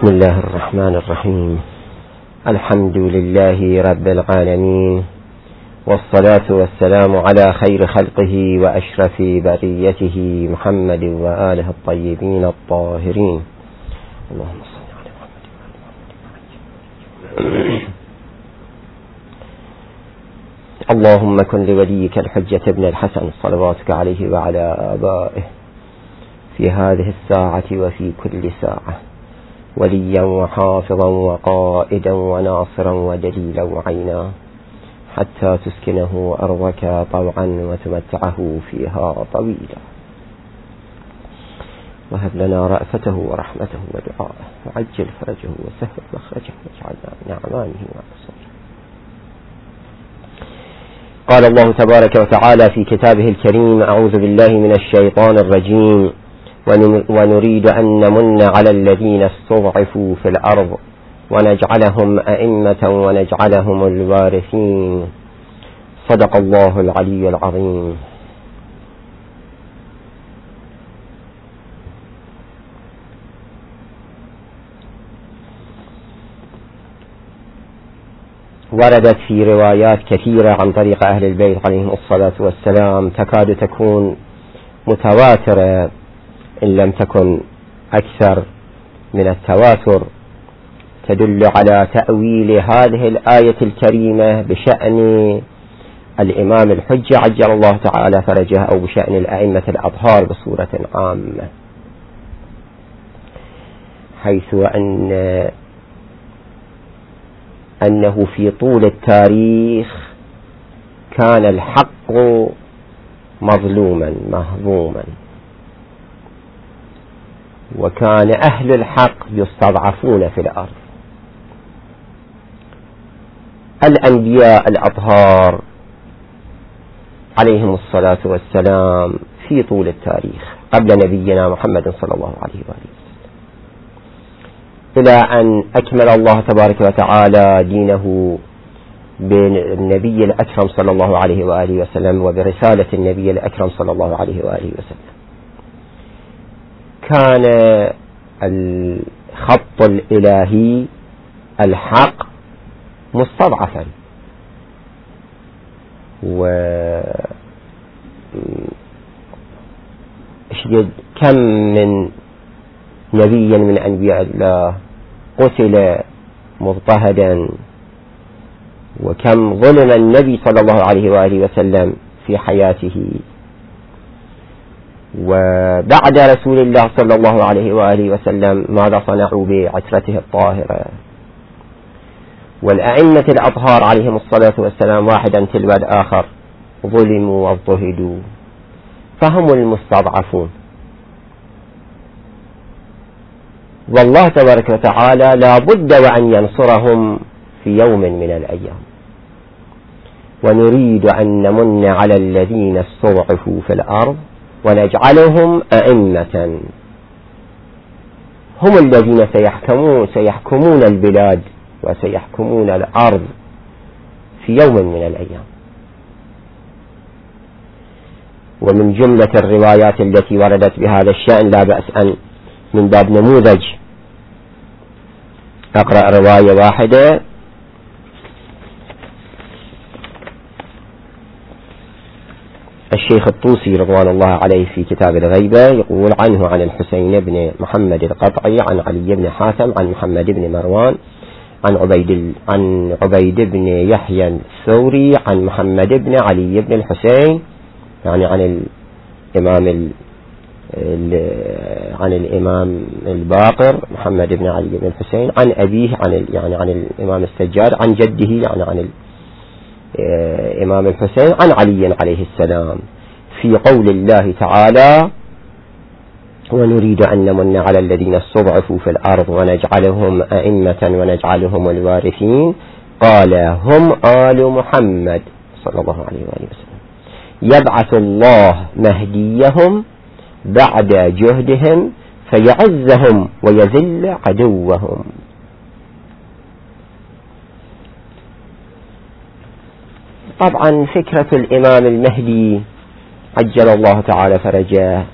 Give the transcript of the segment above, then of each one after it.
بسم الله الرحمن الرحيم. الحمد لله رب العالمين والصلاة والسلام على خير خلقه وأشرف بريته محمد وآله الطيبين الطاهرين. اللهم صل على محمد. اللهم كن لوليك الحجة ابن الحسن صلواتك عليه وعلى آبائه في هذه الساعة وفي كل ساعة. وليا وحافظا وقائدا وناصرا ودليلا وعينا حتى تسكنه أرضك طوعا وتمتعه فيها طويلا. وهب لنا رأفته ورحمته ودعاءه وعجل فرجه وسهل مخرجه واجعلنا من أعماله وأبصاره. قال الله تبارك وتعالى في كتابه الكريم أعوذ بالله من الشيطان الرجيم. ونريد أن نمن على الذين استضعفوا في الأرض ونجعلهم أئمة ونجعلهم الوارثين. صدق الله العلي العظيم. وردت في روايات كثيرة عن طريق أهل البيت عليهم الصلاة والسلام تكاد تكون متواترة. إن لم تكن أكثر من التواتر تدل على تأويل هذه الآية الكريمة بشأن الإمام الحجة عجل الله تعالى فرجه أو بشأن الأئمة الأطهار بصورة عامة. حيث أن أنه في طول التاريخ كان الحق مظلوما مهضوما. وكان أهل الحق يستضعفون في الأرض. الأنبياء الأطهار عليهم الصلاة والسلام في طول التاريخ قبل نبينا محمد صلى الله عليه وآله وسلم. إلى أن أكمل الله تبارك وتعالى دينه بالنبي الأكرم صلى الله عليه وآله وسلم وبرسالة النبي الأكرم صلى الله عليه وآله وسلم. كان الخط الإلهي الحق مستضعفا. و كم من نبي من أنبياء الله قتل مضطهدا وكم ظلم النبي صلى الله عليه وآله وسلم في حياته. وبعد رسول الله صلى الله عليه وآله وسلم ماذا صنعوا بعترته الطاهرة. والأئمة الأطهار عليهم الصلاة والسلام واحدا تلو الآخر ظلموا واضطهدوا. فهم المستضعفون. والله تبارك وتعالى لا بد وأن ينصرهم في يوم من الأيام. ونريد أن نمن على الذين استضعفوا في الأرض ونجعلهم أئمة. هم الذين سيحكمون سيحكمون البلاد وسيحكمون الأرض في يوم من الأيام. ومن جملة الروايات التي وردت بهذا الشأن لا بأس أن من باب نموذج أقرأ رواية واحدة الشيخ الطوسي رضوان الله عليه في كتاب الغيبة يقول عنه عن الحسين بن محمد القطعي عن علي بن حاتم عن محمد بن مروان عن عبيد عن عبيد بن يحيى الثوري عن محمد بن علي بن الحسين يعني عن الإمام ال عن الإمام الباقر محمد بن علي بن الحسين عن أبيه عن يعني عن الإمام السجاد عن جده يعني عن الإمام الحسين عن علي عليه السلام. في قول الله تعالى ونريد أن نمن على الذين استضعفوا في الأرض ونجعلهم أئمة ونجعلهم الوارثين. قال هم آل محمد صلى الله عليه وآله وسلم. يبعث الله مهديهم بعد جهدهم فيعزهم ويذل عدوهم. طبعا فكرة الإمام المهدي عجل الله تعالى فرجاه.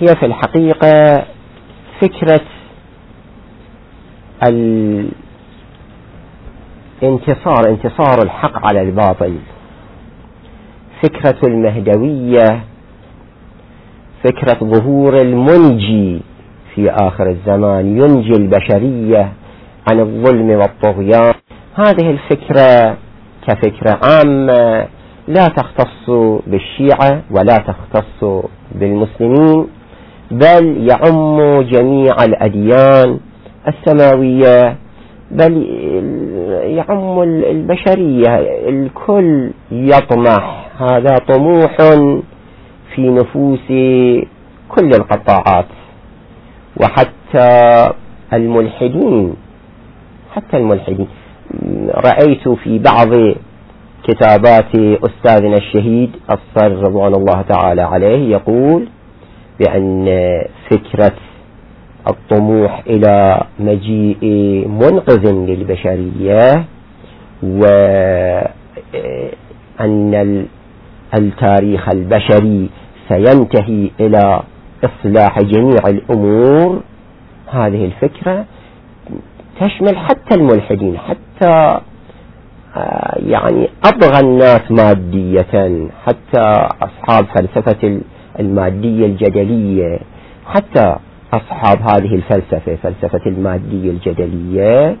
هي في الحقيقة فكرة الانتصار انتصار الحق على الباطل. فكرة المهدوية فكرة ظهور المنجي في آخر الزمان ينجي البشرية عن الظلم والطغيان. هذه الفكرة كفكرة عامة لا تختص بالشيعة ولا تختص بالمسلمين بل يعم جميع الأديان السماوية بل يعم البشرية الكل يطمح. هذا طموح في نفوس كل القطاعات وحتى الملحدين حتى الملحدين. رأيت في بعض كتابات أستاذنا الشهيد الصر رضوان الله تعالى عليه يقول بأن فكرة الطموح إلى مجيء منقذ للبشرية وأن التاريخ البشري سينتهي إلى إصلاح جميع الأمور. هذه الفكرة تشمل حتى الملحدين حتى آه، يعني أبغى الناس مادية حتى أصحاب فلسفة المادية الجدلية حتى أصحاب هذه الفلسفة فلسفة المادية الجدلية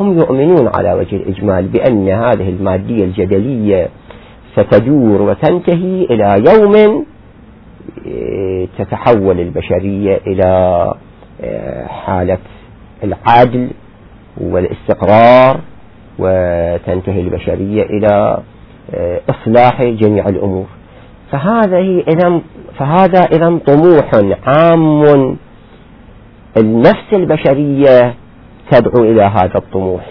هم يؤمنون على وجه الإجمال بأن هذه المادية الجدلية ستدور وتنتهي إلى يوم آه، تتحول البشرية إلى آه، حالة العدل والاستقرار وتنتهي البشرية إلى آه، إصلاح جميع الأمور. فهذا إذا فهذا إذا طموح عام النفس البشرية تدعو إلى هذا الطموح.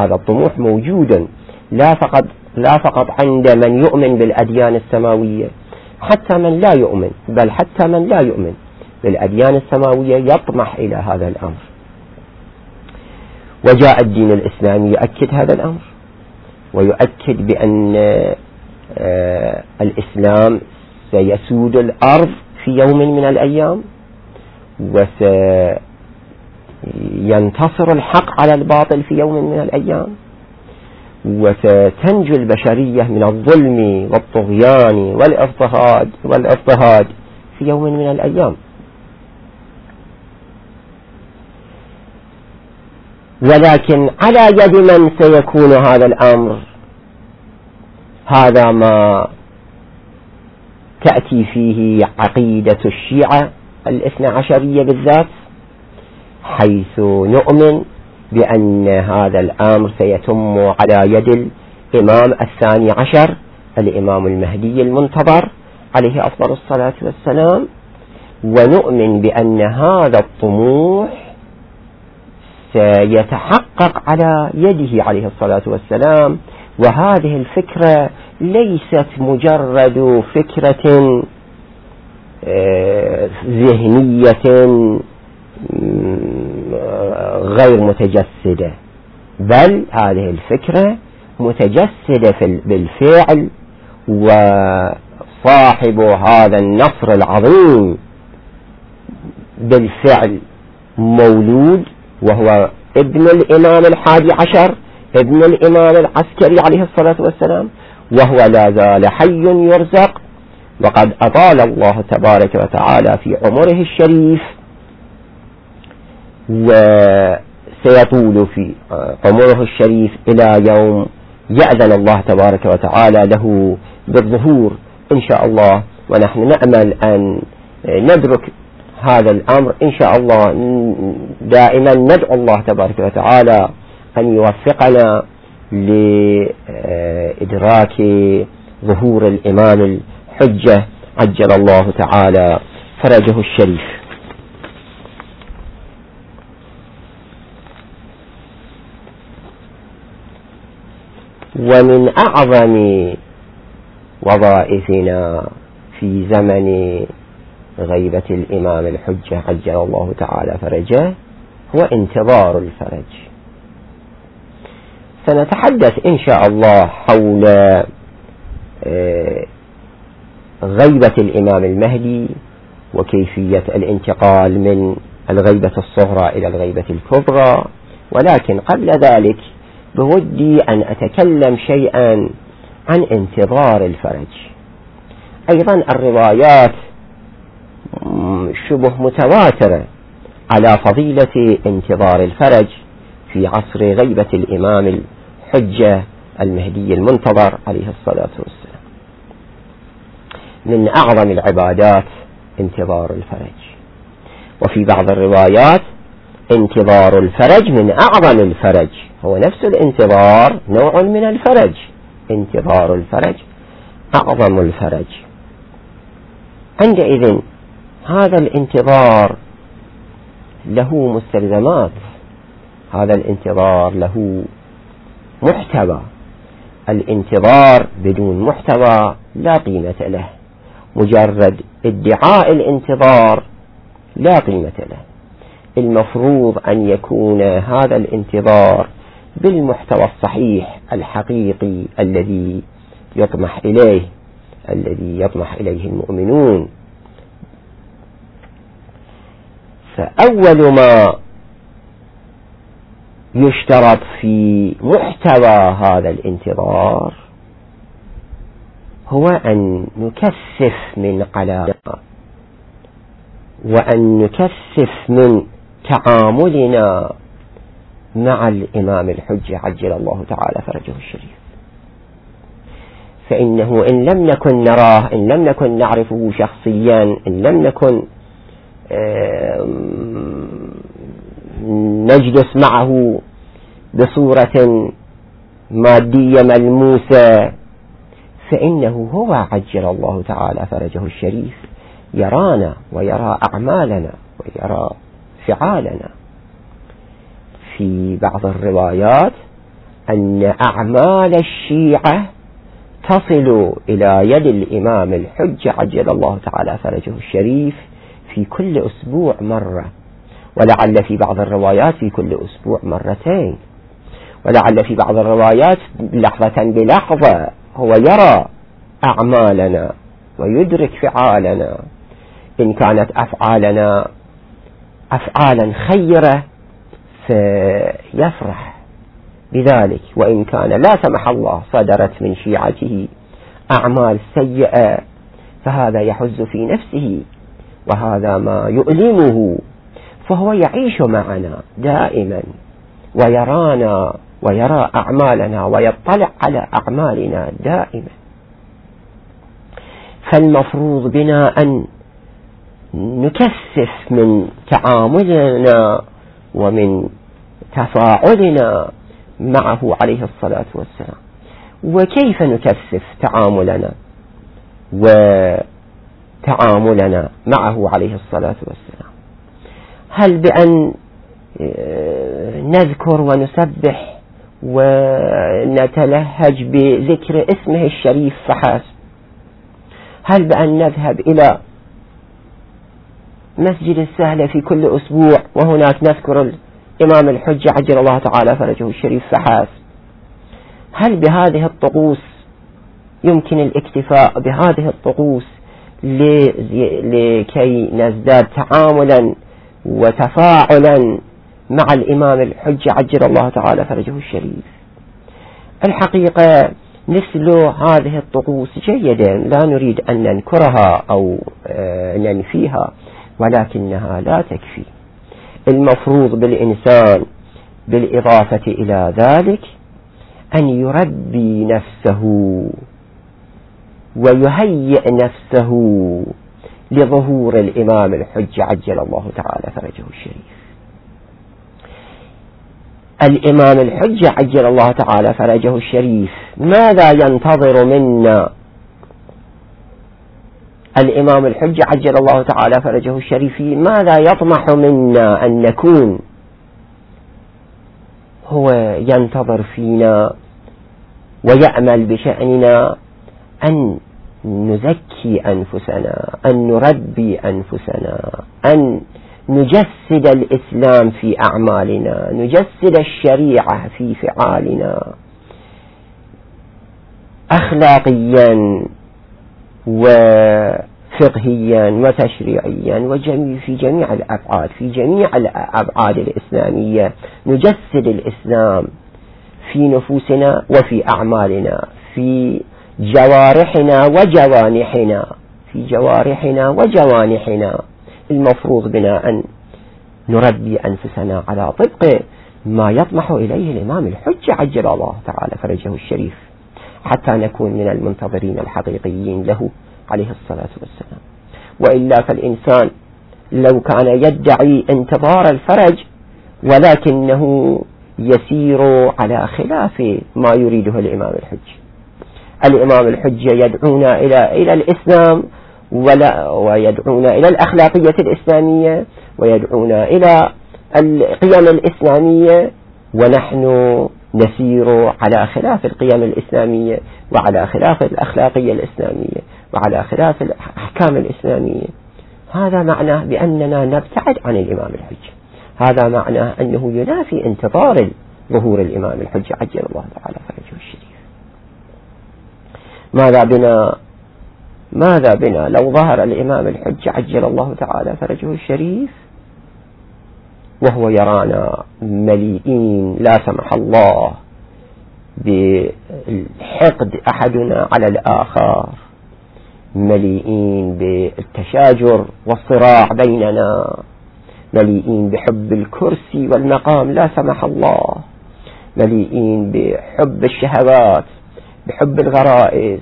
هذا الطموح موجود لا فقط لا فقط عند من يؤمن بالأديان السماوية حتى من لا يؤمن بل حتى من لا يؤمن بالأديان السماوية يطمح إلى هذا الأمر. وجاء الدين الإسلامي يؤكد هذا الأمر ويؤكد بأن آه، الإسلام سيسود الأرض في يوم من الأيام وسينتصر الحق على الباطل في يوم من الأيام وستنجو البشرية من الظلم والطغيان والاضطهاد والاضطهاد في يوم من الأيام. ولكن على يد من سيكون هذا الأمر؟ هذا ما تأتي فيه عقيدة الشيعة الاثنى عشرية بالذات حيث نؤمن بأن هذا الأمر سيتم على يد الإمام الثاني عشر الإمام المهدي المنتظر عليه أفضل الصلاة والسلام ونؤمن بأن هذا الطموح سيتحقق على يده عليه الصلاة والسلام. وهذه الفكرة ليست مجرد فكرة آه، ذهنية غير متجسدة. بل هذه الفكرة متجسدة بالفعل وصاحب هذا النصر العظيم بالفعل مولود وهو ابن الإمام الحادي عشر ابن الإمام العسكري عليه الصلاة والسلام وهو لا زال حي يرزق. وقد أطال الله تبارك وتعالى في عمره الشريف. وسيطول في عمره الشريف إلى يوم يأذن الله تبارك وتعالى له بالظهور إن شاء الله. ونحن نأمل أن ندرك هذا الأمر. إن شاء الله دائما ندعو الله تبارك وتعالى أن يوفقنا لإدراك ظهور الإمام الحجة عجل الله تعالى فرجه الشريف. ومن أعظم وظائفنا في زمن غيبة الإمام الحجة عجل الله تعالى فرجه هو انتظار الفرج. سنتحدث إن شاء الله حول آه، غيبة الإمام المهدي وكيفية الانتقال من الغيبة الصغرى إلى الغيبة الكبرى. ولكن قبل ذلك بودي أن أتكلم شيئا عن انتظار الفرج. أيضا الروايات شبه متواترة على فضيلة انتظار الفرج في عصر غيبة الإمام الحجة المهدي المنتظر عليه الصلاة والسلام. من أعظم العبادات انتظار الفرج. وفي بعض الروايات انتظار الفرج من أعظم الفرج. هو نفس الانتظار نوع من الفرج. انتظار الفرج أعظم الفرج. عندئذ هذا الانتظار له مستلزمات. هذا الانتظار له محتوى. الانتظار بدون محتوى لا قيمة له. مجرد ادعاء الانتظار لا قيمة له. المفروض أن يكون هذا الانتظار بالمحتوى الصحيح الحقيقي الذي يطمح إليه الذي يطمح إليه المؤمنون. فأول ما يشترط في محتوى هذا الانتظار هو أن نكثف من قلقنا وأن نكثف من تعاملنا مع الإمام الحجة عجل الله تعالى فرجه الشريف. فإنه إن لم نكن نراه إن لم نكن نعرفه شخصيا إن لم نكن نجلس معه بصورة مادية ملموسة. فإنه هو عجل الله تعالى فرجه الشريف يرانا ويرى أعمالنا ويرى فعالنا. في بعض الروايات أن أعمال الشيعة تصل إلى يد الإمام الحج عجل الله تعالى فرجه الشريف في كل أسبوع مرة ولعل في بعض الروايات في كل أسبوع مرتين. ولعل في بعض الروايات لحظة بلحظة هو يرى أعمالنا ويدرك فعالنا. إن كانت أفعالنا أفعالا خيرة فيفرح بذلك. وإن كان لا سمح الله صدرت من شيعته أعمال سيئة فهذا يحز في نفسه. وهذا ما يؤلمه فهو يعيش معنا دائما ويرانا ويرى أعمالنا ويطلع على أعمالنا دائما. فالمفروض بنا أن نكثف من تعاملنا ومن تفاعلنا معه عليه الصلاة والسلام. وكيف نكثف تعاملنا؟ وتعاملنا معه عليه الصلاة والسلام. هل بأن آه، نذكر ونسبح ونتلهج بذكر اسمه الشريف فحسب. هل بأن نذهب إلى مسجد السهلة في كل أسبوع وهناك نذكر الإمام الحجة عجل الله تعالى فرجه الشريف فحاس هل بهذه الطقوس يمكن الاكتفاء بهذه الطقوس؟ لكي نزداد تعاملا وتفاعلا مع الإمام الحجة عجل الله تعالى فرجه الشريف. الحقيقة مثل هذه الطقوس جيدة لا نريد أن ننكرها أو آه، ننفيها ولكنها لا تكفي. المفروض بالإنسان بالإضافة إلى ذلك أن يربي نفسه. ويهيئ نفسه لظهور الإمام الحج عجل الله تعالى فرجه الشريف. الإمام الحج عجل الله تعالى فرجه الشريف. ماذا ينتظر منا؟ الإمام الحج عجل الله تعالى فرجه الشريف. ماذا يطمح منا أن نكون؟ هو ينتظر فينا ويأمل بشأننا أن نزكي أنفسنا أن نربي أنفسنا أن نجسد الإسلام في أعمالنا نجسد الشريعة في فعالنا. أخلاقيا وفكريا فقهيا وتشريعيا وجميع في جميع الأبعاد في جميع الأبعاد الإسلامية نجسد الإسلام في نفوسنا وفي أعمالنا في جوارحنا وجوانحنا في جوارحنا وجوانحنا. المفروض بنا أن نربي أنفسنا على طبق ما يطمح إليه الإمام الحجة عجل الله تعالى فرجه الشريف حتى نكون من المنتظرين الحقيقيين له عليه الصلاة والسلام. وإلا فالإنسان لو كان يدعي انتظار الفرج ولكنه يسير على خلاف ما يريده الإمام الحج الإمام الحجة يدعونا إلى إلى الإسلام ولا ويدعونا إلى الأخلاقية الإسلامية ويدعونا إلى القيم الإسلامية ونحن نسير على خلاف القيم الإسلامية وعلى خلاف الأخلاقية الإسلامية وعلى خلاف الأحكام الإسلامية. هذا معناه بأننا نبتعد عن الإمام الحجة. هذا معناه أنه ينافي انتظار ظهور الإمام الحجة عجل الله تعالى فرجه الشريف. ماذا بنا؟ ماذا بنا؟ لو ظهر الإمام الحجة عجل الله تعالى فرجه الشريف وهو يرانا مليئين لا سمح الله بالحقد أحدنا على الآخر مليئين بالتشاجر والصراع بيننا مليئين بحب الكرسي والمقام لا سمح الله مليئين بحب الشهوات بحب الغرائز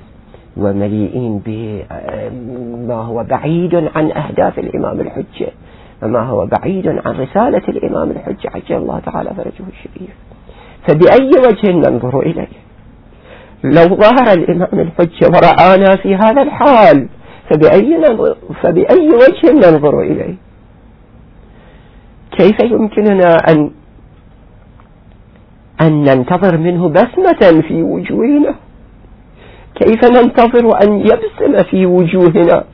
ومليئين بما هو بعيد عن أهداف الإمام الحجة وما هو بعيد عن رسالة الإمام الحجة. عجل الله تعالى فرجه الشريف. فبأي وجه ننظر إليه؟ لو ظهر الإمام الحجة ورآنا في هذا الحال فبأي, فبأي وجه ننظر إليه؟ كيف يمكننا أن أن ننتظر منه بسمة في وجوهنا؟ كيف ننتظر أن يبسم في وجوهنا؟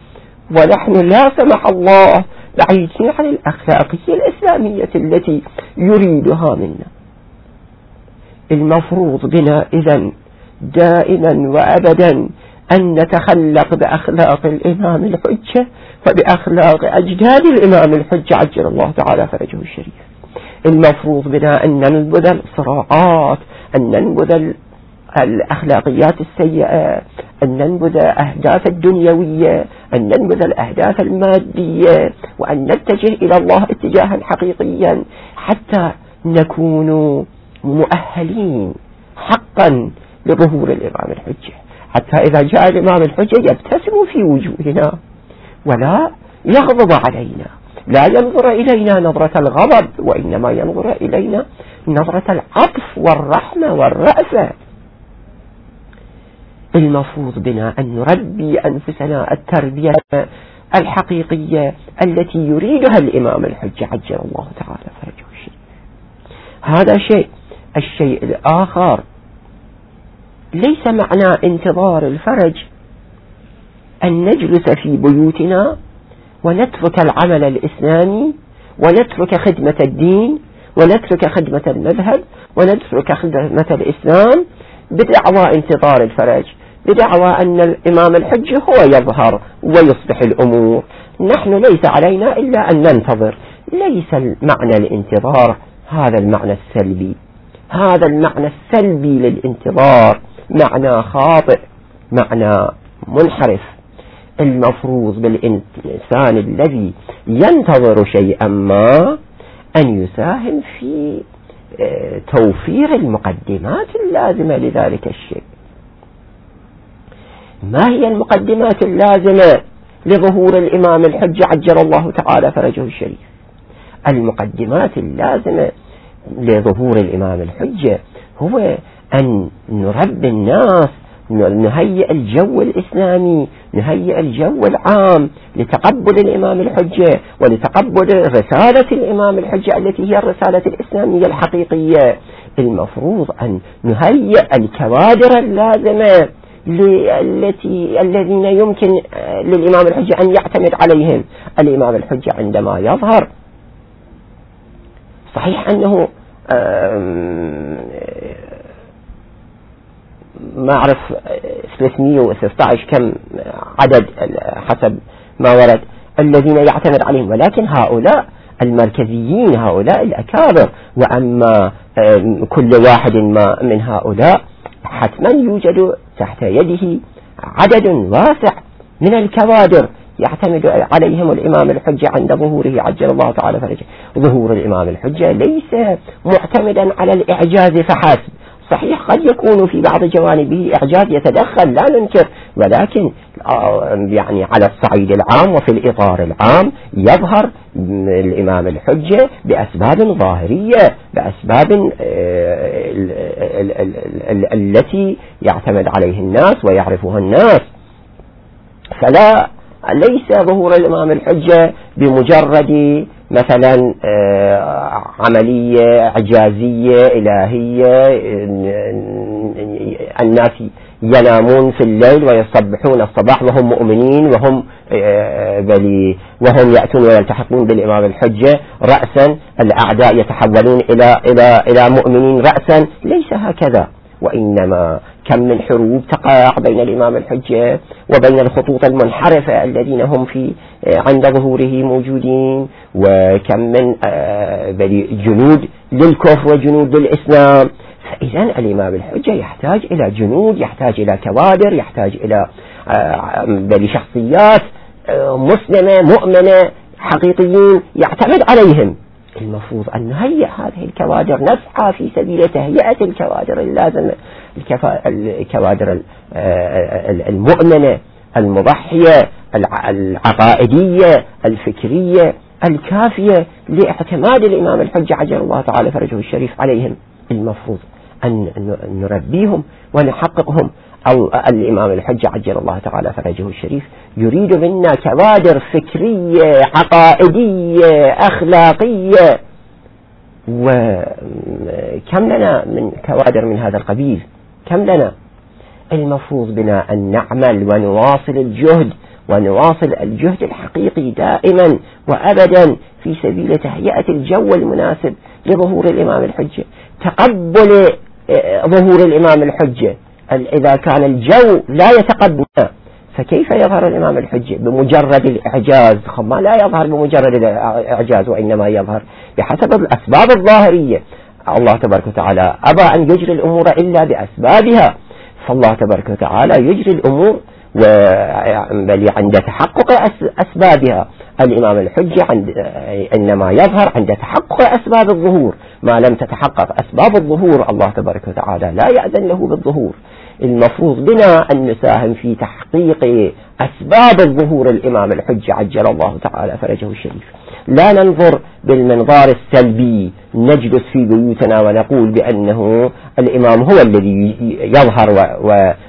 ونحن لا سمح الله بعيدين عن الأخلاقية الإسلامية التي يريدها منا. المفروض بنا إذا دائما وأبدا أن نتخلق بأخلاق الإمام الحجة وبأخلاق أجداد الإمام الحجة عجل الله تعالى فرجه الشريف. المفروض بنا أن ننبذ الصراعات أن ننبذ الأخلاقيات السيئة أن ننبذ أهداف الدنيوية أن ننبذ الأهداف المادية وأن نتجه إلى الله اتجاها حقيقيا حتى نكون مؤهلين حقا لظهور الإمام الحجة. حتى إذا جاء الإمام الحجة يبتسم في وجوهنا ولا يغضب علينا. لا ينظر إلينا نظرة الغضب وإنما ينظر إلينا نظرة العطف والرحمة والرأفة. المفروض بنا أن نربي أنفسنا التربية الحقيقية التي يريدها الإمام الحجة عجل الله تعالى فرجه الشيء. هذا شيء. الشيء الآخر ليس معنى انتظار الفرج أن نجلس في بيوتنا ونترك العمل الإسلامي ونترك خدمة الدين ونترك خدمة المذهب ونترك خدمة الإسلام بدعوى انتظار الفرج. بدعوى أن الإمام الحج هو يظهر ويصبح الأمور. نحن ليس علينا إلا أن ننتظر. ليس المعنى الانتظار هذا المعنى السلبي. هذا المعنى السلبي للانتظار معنى خاطئ معنى منحرف. المفروض بالإنسان الذي ينتظر شيئا ما أن يساهم في آه، توفير المقدمات اللازمة لذلك الشيء. ما هي المقدمات اللازمة لظهور الإمام الحج عجل الله تعالى فرجه الشريف؟ المقدمات اللازمة لظهور الإمام الحجة هو أن نربي الناس نهيئ الجو الإسلامي نهيئ الجو العام لتقبل الإمام الحجة ولتقبل رسالة الإمام الحجة التي هي الرسالة الإسلامية الحقيقية. المفروض أن نهيئ الكوادر اللازمة التي الذين يمكن للإمام الحجة أن يعتمد عليهم. الإمام الحجة عندما يظهر صحيح أنه ما أعرف 316 كم عدد حسب ما ورد الذين يعتمد عليهم. ولكن هؤلاء المركزيين هؤلاء الأكابر وأما كل واحد ما من هؤلاء حتما يوجد تحت يده عدد واسع من الكوادر يعتمد عليهم الإمام الحجة عند ظهوره عجل الله تعالى فرجه. ظهور الإمام الحجة ليس معتمدا على الإعجاز فحسب. صحيح قد يكون في بعض جوانبه إعجاز يتدخل لا ننكر ولكن آه، يعني على الصعيد العام وفي الإطار العام يظهر الإمام الحجة بأسباب ظاهرية بأسباب آه، التي يعتمد عليه الناس ويعرفها الناس فلا ليس ظهور الإمام الحجة بمجرد مثلا آه، عملية إعجازية إلهية الناس ينامون في الليل ويصبحون الصباح وهم مؤمنين وهم آه، بلي وهم يأتون ويلتحقون بالإمام الحجة رأسا الأعداء يتحولون إلى إلى إلى مؤمنين رأسا. ليس هكذا. وإنما كم من حروب تقع بين الإمام الحجة وبين الخطوط المنحرفة الذين هم في آه، عند ظهوره موجودين وكم من آه، جنود للكفر وجنود للإسلام. فإذا الإمام الحجة يحتاج إلى جنود يحتاج إلى كوادر يحتاج إلى آه، بل شخصيات مسلمة مؤمنة حقيقيين يعتمد عليهم. المفروض أن نهيئ هذه الكوادر نسعى في سبيل تهيئة الكوادر اللازمة الكوادر المؤمنة المضحية العقائدية الفكرية الكافية لاعتماد الإمام الحج عجل الله تعالى فرجه الشريف عليهم. المفروض أن نربيهم ونحققهم. الإمام الحج عجل الله تعالى فرجه الشريف يريد منا كوادر فكرية عقائدية أخلاقية. وكم لنا من كوادر من هذا القبيل؟ كم لنا؟ المفروض بنا أن نعمل ونواصل الجهد ونواصل الجهد الحقيقي دائما وأبدا في سبيل تهيئة الجو المناسب لظهور الإمام الحجة. تقبل ظهور الإمام الحجة. إذا كان الجو لا يتقبل. فكيف يظهر الإمام الحجة؟ بمجرد الإعجاز. ما لا يظهر بمجرد الإعجاز وإنما يظهر بحسب الأسباب الظاهرية. الله تبارك وتعالى أبى أن يجري الأمور إلا بأسبابها. فالله تبارك وتعالى يجري الأمور بل عند تحقق أسبابها. الإمام الحجة عند إنما يظهر عند تحقق أسباب الظهور. ما لم تتحقق أسباب الظهور الله تبارك وتعالى لا يأذن له بالظهور. المفروض بنا أن نساهم في تحقيق أسباب الظهور. الإمام الحجة عجل الله تعالى فرجه الشريف. لا ننظر بالمنظار السلبي نجلس في بيوتنا ونقول بأنه الإمام هو الذي يظهر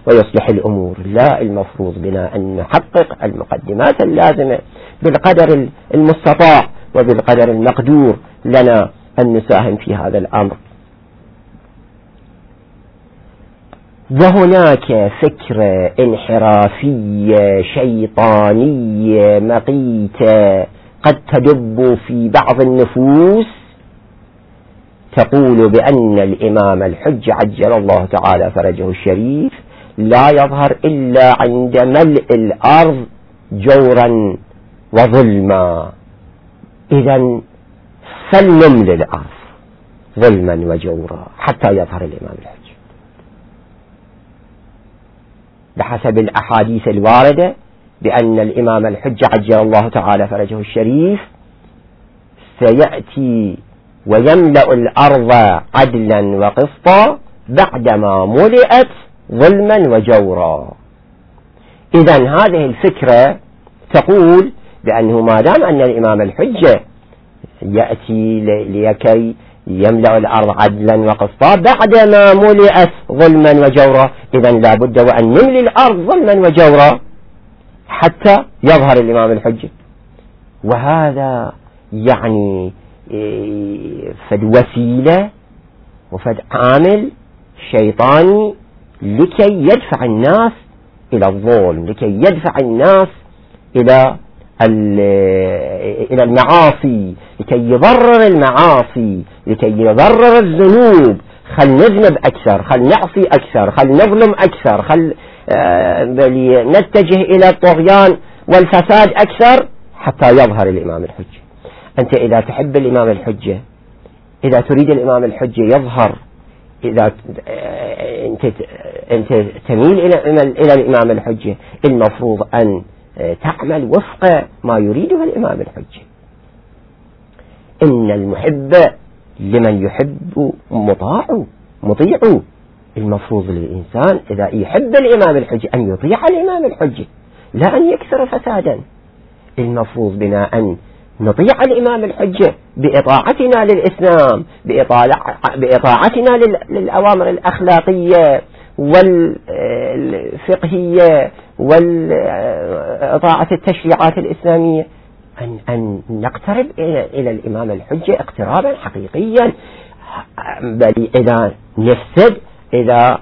ويصلح الأمور. لا المفروض بنا أن نحقق المقدمات اللازمة. بالقدر المستطاع وبالقدر المقدور لنا أن نساهم في هذا الأمر. وهناك فكرة انحرافية شيطانية مقيتة قد تدب في بعض النفوس تقول بأن الإمام الحج عجل الله تعالى فرجه الشريف لا يظهر إلا عند ملء الأرض جورا وظلما. إذا فلنمل الأرض ظلما وجورا حتى يظهر الإمام الحج. بحسب الأحاديث الواردة بأن الإمام الحج عجل الله تعالى فرجه الشريف سيأتي ويملأ الأرض عدلا وقسطا بعدما ملئت ظلما وجورا. إذا هذه الفكرة تقول بأنه ما دام أن الإمام الحجة يأتي لكي يملأ الأرض عدلا وقسطا بعدما ملئت ظلما وجورا إذا لا بد وأن نملي الأرض ظلما وجورا. حتى يظهر الإمام الحجة. وهذا يعني إيه، فد وسيلة وفد عامل شيطاني لكي يدفع الناس إلى الظلم لكي يدفع الناس إلى إلى المعاصي لكي يبرر المعاصي لكي يبرر الذنوب. خل نذنب أكثر خل نعصي أكثر خل نظلم أكثر خل آه، نتجه إلى الطغيان والفساد أكثر حتى يظهر الإمام الحجة. أنت إذا تحب الإمام الحجة إذا تريد الإمام الحجة يظهر إذا أنت أنت تميل إلى إلى الإمام الحجة المفروض أن تعمل وفق ما يريده الإمام الحجة. إن المحب لمن يحب مطاع مطيع. المفروض للإنسان إذا يحب الإمام الحجة أن يطيع الإمام الحجة لا أن يكثر فسادا. المفروض بنا أن نطيع الإمام الحجة بإطاعتنا للإسلام بإطاعتنا للأوامر الأخلاقية والفقهية وإطاعة التشريعات الإسلامية. أن, أن نقترب إلى الإمام الحجة اقترابا حقيقيا. بل إذا نفسد إذا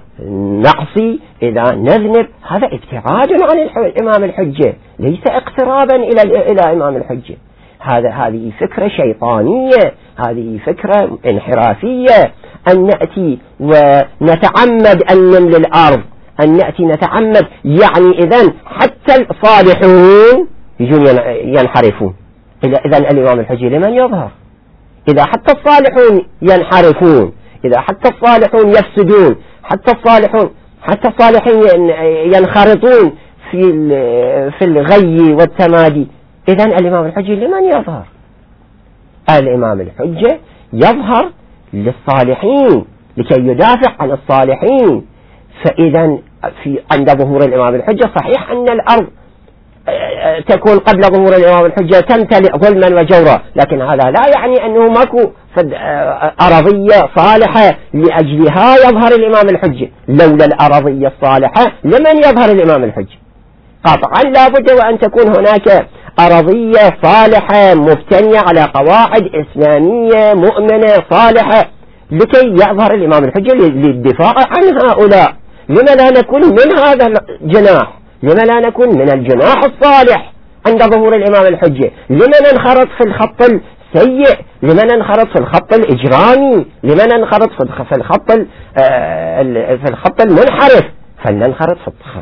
نعصي إذا نذنب هذا ابتعاد عن الإمام الحجة. ليس اقترابا إلى إلى إمام الحجة. هذا هذه فكرة شيطانية هذه فكرة انحرافية. أن نأتي ونتعمد أن نملي الأرض. أن نأتي نتعمد يعني إذا حتى الصالحون يجون ينحرفون. إذا الإمام الحجي لمن يظهر؟ إذا حتى الصالحون ينحرفون. إذا حتى الصالحون يفسدون حتى الصالحون حتى الصالحين ينخرطون في في الغي والتمادي. إذا الإمام الحجي لمن يظهر؟ الإمام الحجة يظهر للصالحين لكي يدافع عن الصالحين. فإذا في عند ظهور الإمام الحجة صحيح أن الأرض تكون قبل ظهور الإمام الحجة تمتلئ ظلما وجورا. لكن هذا لا يعني أنه ماكو أرضية صالحة لأجلها يظهر الإمام الحجة. لولا الأرضية الصالحة لمن يظهر الإمام الحجة؟ قطعا لا بد وأن تكون هناك أرضية صالحة مبتنية على قواعد إسلامية مؤمنة صالحة لكي يظهر الإمام الحجة للدفاع عن هؤلاء. لما لا نكون من هذا الجناح؟ لما لا نكون من الجناح الصالح عند ظهور الإمام الحجة؟ لما ننخرط في الخط السيء؟ لما ننخرط في الخط الإجرامي؟ لما ننخرط في الخط آه، في الخط المنحرف؟ فلننخرط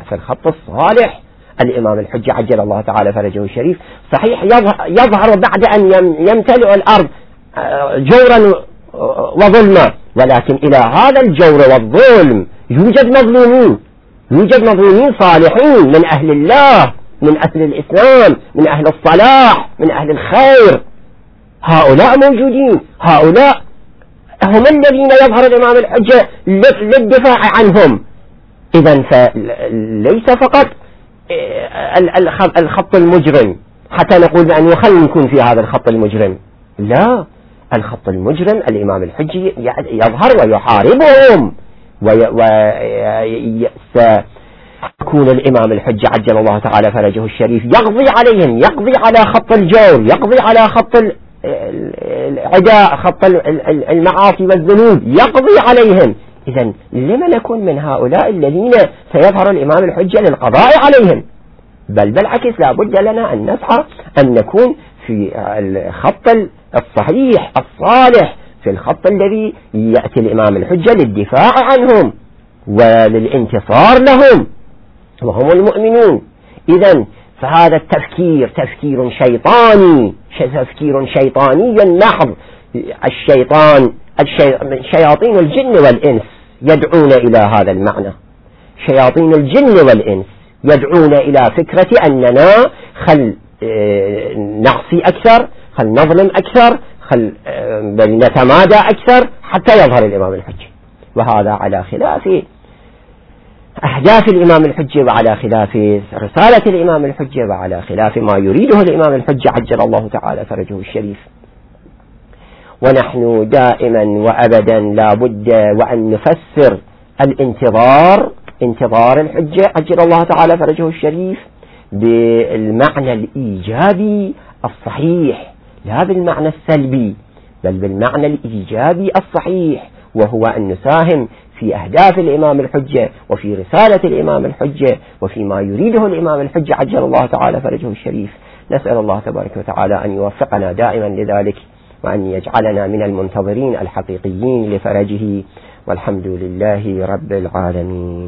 في الخط الصالح. الإمام الحجة عجل الله تعالى فرجه الشريف. صحيح يظهر بعد أن يمتلئ الأرض آه، جورا وظلما. ولكن إلى هذا الجور والظلم يوجد مظلومين يوجد مظلومين صالحين من أهل الله من أهل الإسلام من أهل الصلاح من أهل الخير. هؤلاء موجودين هؤلاء هم الذين يظهر الإمام الحجة للدفاع عنهم. إذا فليس فقط الخط المجرم. حتى نقول بأن خلينا نكون في هذا الخط المجرم. لا الخط المجرم الإمام الحجي يظهر ويحاربهم. وسيكون الإمام الحج عجل الله تعالى فرجه الشريف. يقضي عليهم يقضي على خط الجور يقضي على خط العداء خط المعاصي والذنوب. يقضي عليهم. إذا لما نكون من هؤلاء الذين سيظهر الإمام الحجة للقضاء عليهم. بل بالعكس لا بد لنا أن نسعى أن نكون في الخط الصحيح الصالح. في الخط الذي يأتي الإمام الحجة للدفاع عنهم وللانتصار لهم وهم المؤمنون. إذا فهذا التفكير تفكير شيطاني تفكير شيطاني محض الشيطان شياطين الجن والإنس يدعون إلى هذا المعنى. شياطين الجن والإنس يدعون إلى فكرة أننا خل آه، نعصي أكثر خل نظلم أكثر خل بل نتمادى أكثر حتى يظهر الإمام الحجة وهذا على خلاف أهداف الإمام الحجة وعلى خلاف رسالة الإمام الحجة وعلى خلاف ما يريده الإمام الحجة عجل الله تعالى فرجه الشريف. ونحن دائما وأبدا لا بد وأن نفسر الانتظار انتظار الحجة عجل الله تعالى فرجه الشريف بالمعنى الإيجابي الصحيح. لا بالمعنى السلبي بل بالمعنى الإيجابي الصحيح وهو أن نساهم في أهداف الإمام الحجة وفي رسالة الإمام الحجة وفي ما يريده الإمام الحجة عجل الله تعالى فرجه الشريف. نسأل الله تبارك وتعالى أن يوفقنا دائما لذلك وأن يجعلنا من المنتظرين الحقيقيين لفرجه. والحمد لله رب العالمين.